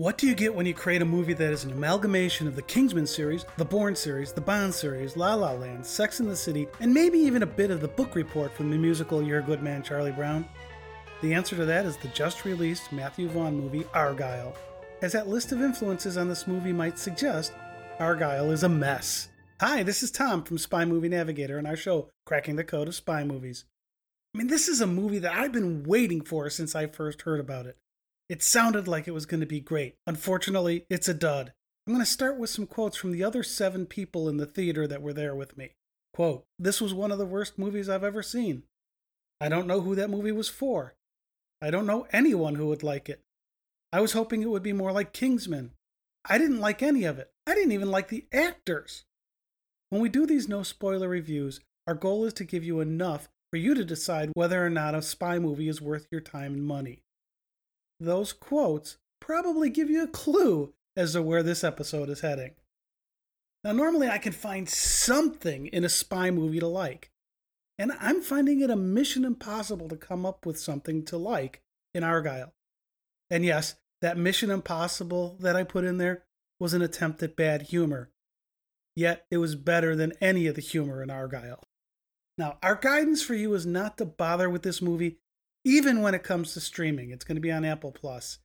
What do you get when you create a movie that is an amalgamation of the Kingsman series, the Bourne series, the Bond series, La La Land, Sex and the City, and maybe even a bit of the book report from the musical You're a Good Man, Charlie Brown? The answer to that is the just released Matthew Vaughn movie Argylle. As that list of influences on this movie might suggest, Argylle is a mess. Hi, this is Tom from Spy Movie Navigator and our show, Cracking the Code of Spy Movies. I mean, this is a movie that I've been waiting for since I first heard about it. It sounded like it was going to be great. Unfortunately, it's a dud. I'm going to start with some quotes from the other seven people in the theater that were there with me. Quote, This was one of the worst movies I've ever seen. I don't know who that movie was for. I don't know anyone who would like it. I was hoping it would be more like Kingsman. I didn't like any of it. I didn't even like the actors. When we do these no spoiler reviews, our goal is to give you enough for you to decide whether or not a spy movie is worth your time and money those quotes probably give you a clue as to where this episode is heading. Now, normally I can find something in a spy movie to like, and I'm finding it a mission impossible to come up with something to like in Argylle. And yes, that mission impossible that I put in there was an attempt at bad humor. Yet it was better than any of the humor in Argylle. Now, our guidance for you is not to bother with this movie even when it comes to streaming. It's going to be on Apple Plus.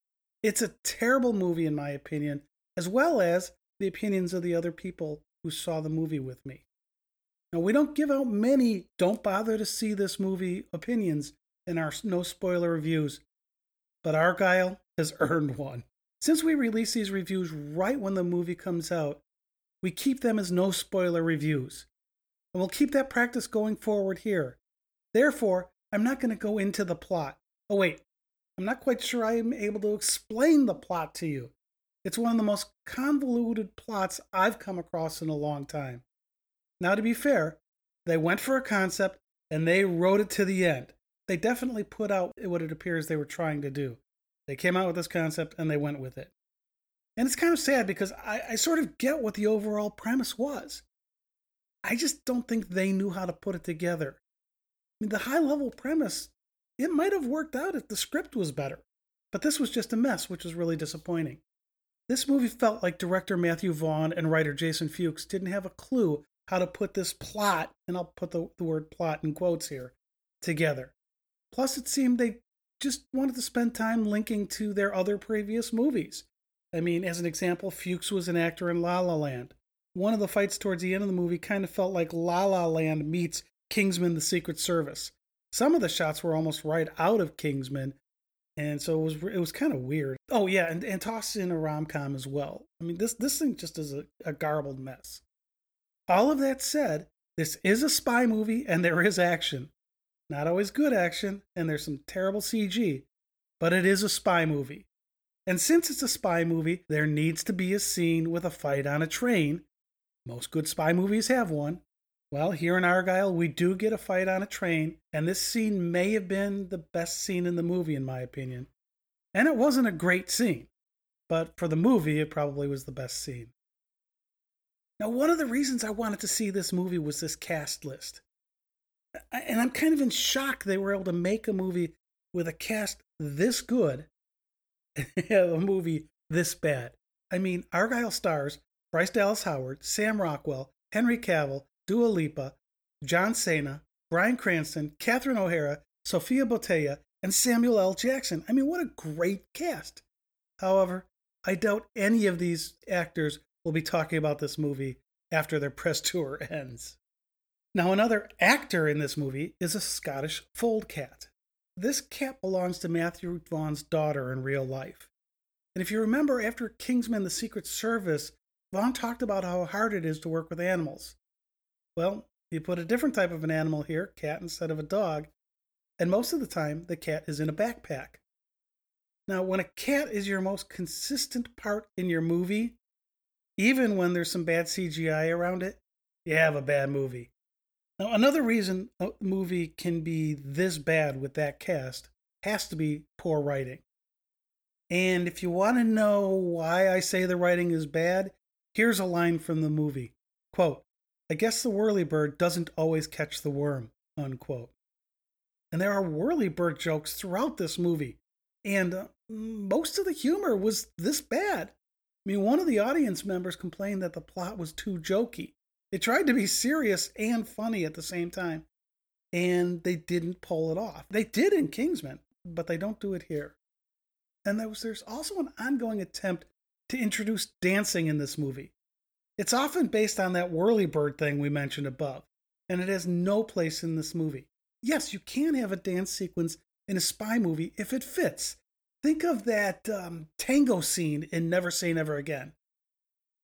It's a terrible movie, in my opinion, as well as the opinions of the other people who saw the movie with me. Now, we don't give out many don't bother to see this movie opinions in our no spoiler reviews, but Argylle has earned one. Since we release these reviews right when the movie comes out, we keep them as no spoiler reviews. And we'll keep that practice going forward here. Therefore, I'm not going to go into the plot. Oh, wait. I'm not quite sure I'm able to explain the plot to you. It's one of the most convoluted plots I've come across in a long time. Now, to be fair, they went for a concept and they wrote it to the end. They definitely put out what it appears they were trying to do. They came out with this concept and they went with it. And it's kind of sad because I, I sort of get what the overall premise was. I just don't think they knew how to put it together mean, the high level premise, it might have worked out if the script was better. But this was just a mess, which was really disappointing. This movie felt like director Matthew Vaughn and writer Jason Fuchs didn't have a clue how to put this plot, and I'll put the, the word plot in quotes here, together. Plus, it seemed they just wanted to spend time linking to their other previous movies. I mean, as an example, Fuchs was an actor in La La Land. One of the fights towards the end of the movie kind of felt like La La Land meets Kingsman the Secret Service. Some of the shots were almost right out of Kingsman, and so it was it was kind of weird. Oh yeah, and, and tossed in a rom com as well. I mean this this thing just is a, a garbled mess. All of that said, this is a spy movie and there is action. Not always good action, and there's some terrible CG, but it is a spy movie. And since it's a spy movie, there needs to be a scene with a fight on a train. Most good spy movies have one. Well, here in Argylle, we do get a fight on a train, and this scene may have been the best scene in the movie, in my opinion. And it wasn't a great scene, but for the movie, it probably was the best scene. Now, one of the reasons I wanted to see this movie was this cast list. And I'm kind of in shock they were able to make a movie with a cast this good a movie this bad. I mean, Argylle stars Bryce Dallas Howard, Sam Rockwell, Henry Cavill, Dua Lipa, John Cena, Bryan Cranston, Catherine O'Hara, Sofia Boutella, and Samuel L. Jackson. I mean, what a great cast. However, I doubt any of these actors will be talking about this movie after their press tour ends. Now, another actor in this movie is a Scottish fold cat. This cat belongs to Matthew Vaughn's daughter in real life. And if you remember, after Kingsman The Secret Service, Vaughn talked about how hard it is to work with animals. Well, you put a different type of an animal here, cat instead of a dog, and most of the time the cat is in a backpack. Now, when a cat is your most consistent part in your movie, even when there's some bad CGI around it, you have a bad movie. Now, another reason a movie can be this bad with that cast has to be poor writing. And if you want to know why I say the writing is bad, here's a line from the movie. Quote, I guess the whirlybird doesn't always catch the worm, unquote. And there are whirlybird jokes throughout this movie. And uh, most of the humor was this bad. I mean, one of the audience members complained that the plot was too jokey. They tried to be serious and funny at the same time, and they didn't pull it off. They did in Kingsman, but they don't do it here. And there was, there's also an ongoing attempt to introduce dancing in this movie. It's often based on that whirly bird thing we mentioned above, and it has no place in this movie. Yes, you can have a dance sequence in a spy movie if it fits. Think of that um, tango scene in Never Say Never Again.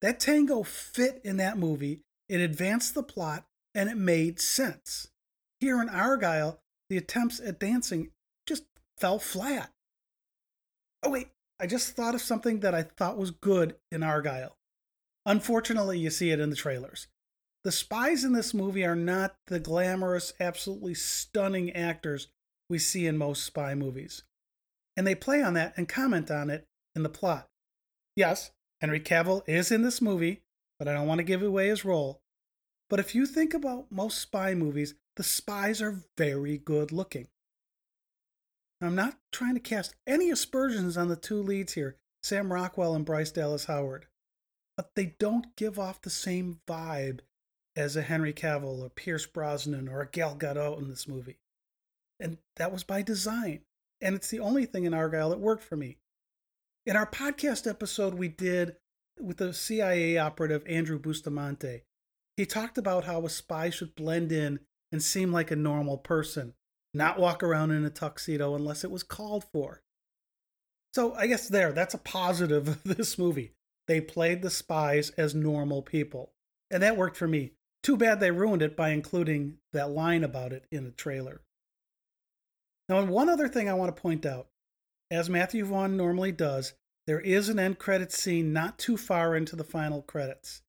That tango fit in that movie, it advanced the plot, and it made sense. Here in Argylle, the attempts at dancing just fell flat. Oh, wait, I just thought of something that I thought was good in Argylle. Unfortunately, you see it in the trailers. The spies in this movie are not the glamorous, absolutely stunning actors we see in most spy movies. And they play on that and comment on it in the plot. Yes, Henry Cavill is in this movie, but I don't want to give away his role. But if you think about most spy movies, the spies are very good looking. I'm not trying to cast any aspersions on the two leads here, Sam Rockwell and Bryce Dallas Howard, but they don't give off the same vibe as a Henry Cavill or Pierce Brosnan or a Gal Gadot in this movie. And that was by design. And it's the only thing in Argylle that worked for me. In our podcast episode we did with the CIA operative Andrew Bustamante, he talked about how a spy should blend in and seem like a normal person not walk around in a tuxedo unless it was called for. So I guess there, that's a positive of this movie. They played the spies as normal people. And that worked for me. Too bad they ruined it by including that line about it in the trailer. Now, one other thing I want to point out as Matthew Vaughn normally does, there is an end credits scene not too far into the final credits.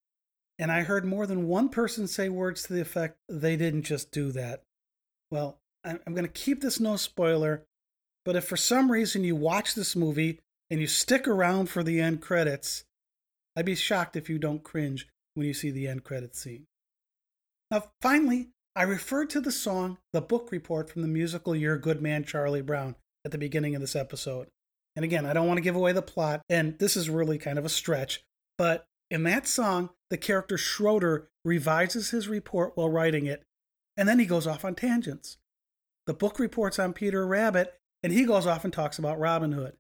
And I heard more than one person say words to the effect, they didn't just do that. Well, I'm going to keep this no spoiler, but if for some reason you watch this movie and you stick around for the end credits, I'd be shocked if you don't cringe when you see the end credits scene. Now, finally, I referred to the song The Book Report from the musical Your Good Man Charlie Brown at the beginning of this episode. And again, I don't want to give away the plot, and this is really kind of a stretch, but in that song, the character Schroeder revises his report while writing it, and then he goes off on tangents. The book reports on Peter Rabbit, and he goes off and talks about Robin Hood.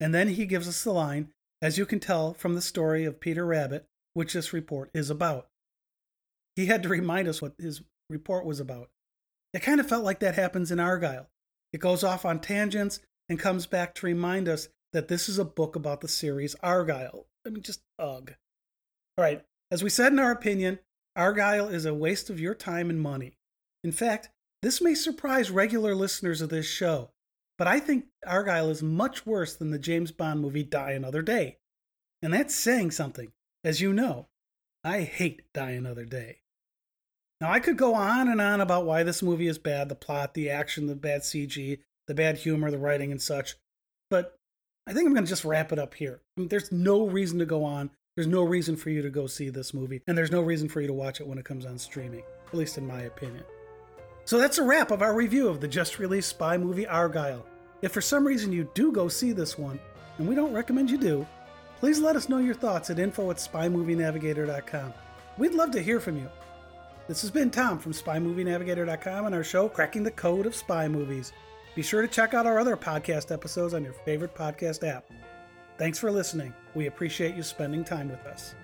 And then he gives us the line, as you can tell from the story of Peter Rabbit, which this report is about. He had to remind us what his report was about. It kind of felt like that happens in Argylle. It goes off on tangents and comes back to remind us that this is a book about the series Argylle. I mean, just ugh. All right, as we said in our opinion, Argylle is a waste of your time and money. In fact, this may surprise regular listeners of this show, but I think Argylle is much worse than the James Bond movie Die Another Day. And that's saying something. As you know, I hate Die Another Day. Now, I could go on and on about why this movie is bad the plot, the action, the bad CG, the bad humor, the writing, and such, but I think I'm going to just wrap it up here. I mean, there's no reason to go on. There's no reason for you to go see this movie, and there's no reason for you to watch it when it comes on streaming, at least in my opinion. So that's a wrap of our review of the just released spy movie Argylle. If for some reason you do go see this one, and we don't recommend you do, please let us know your thoughts at info at spymovienavigator.com. We'd love to hear from you. This has been Tom from spymovienavigator.com and our show, Cracking the Code of Spy Movies. Be sure to check out our other podcast episodes on your favorite podcast app. Thanks for listening. We appreciate you spending time with us.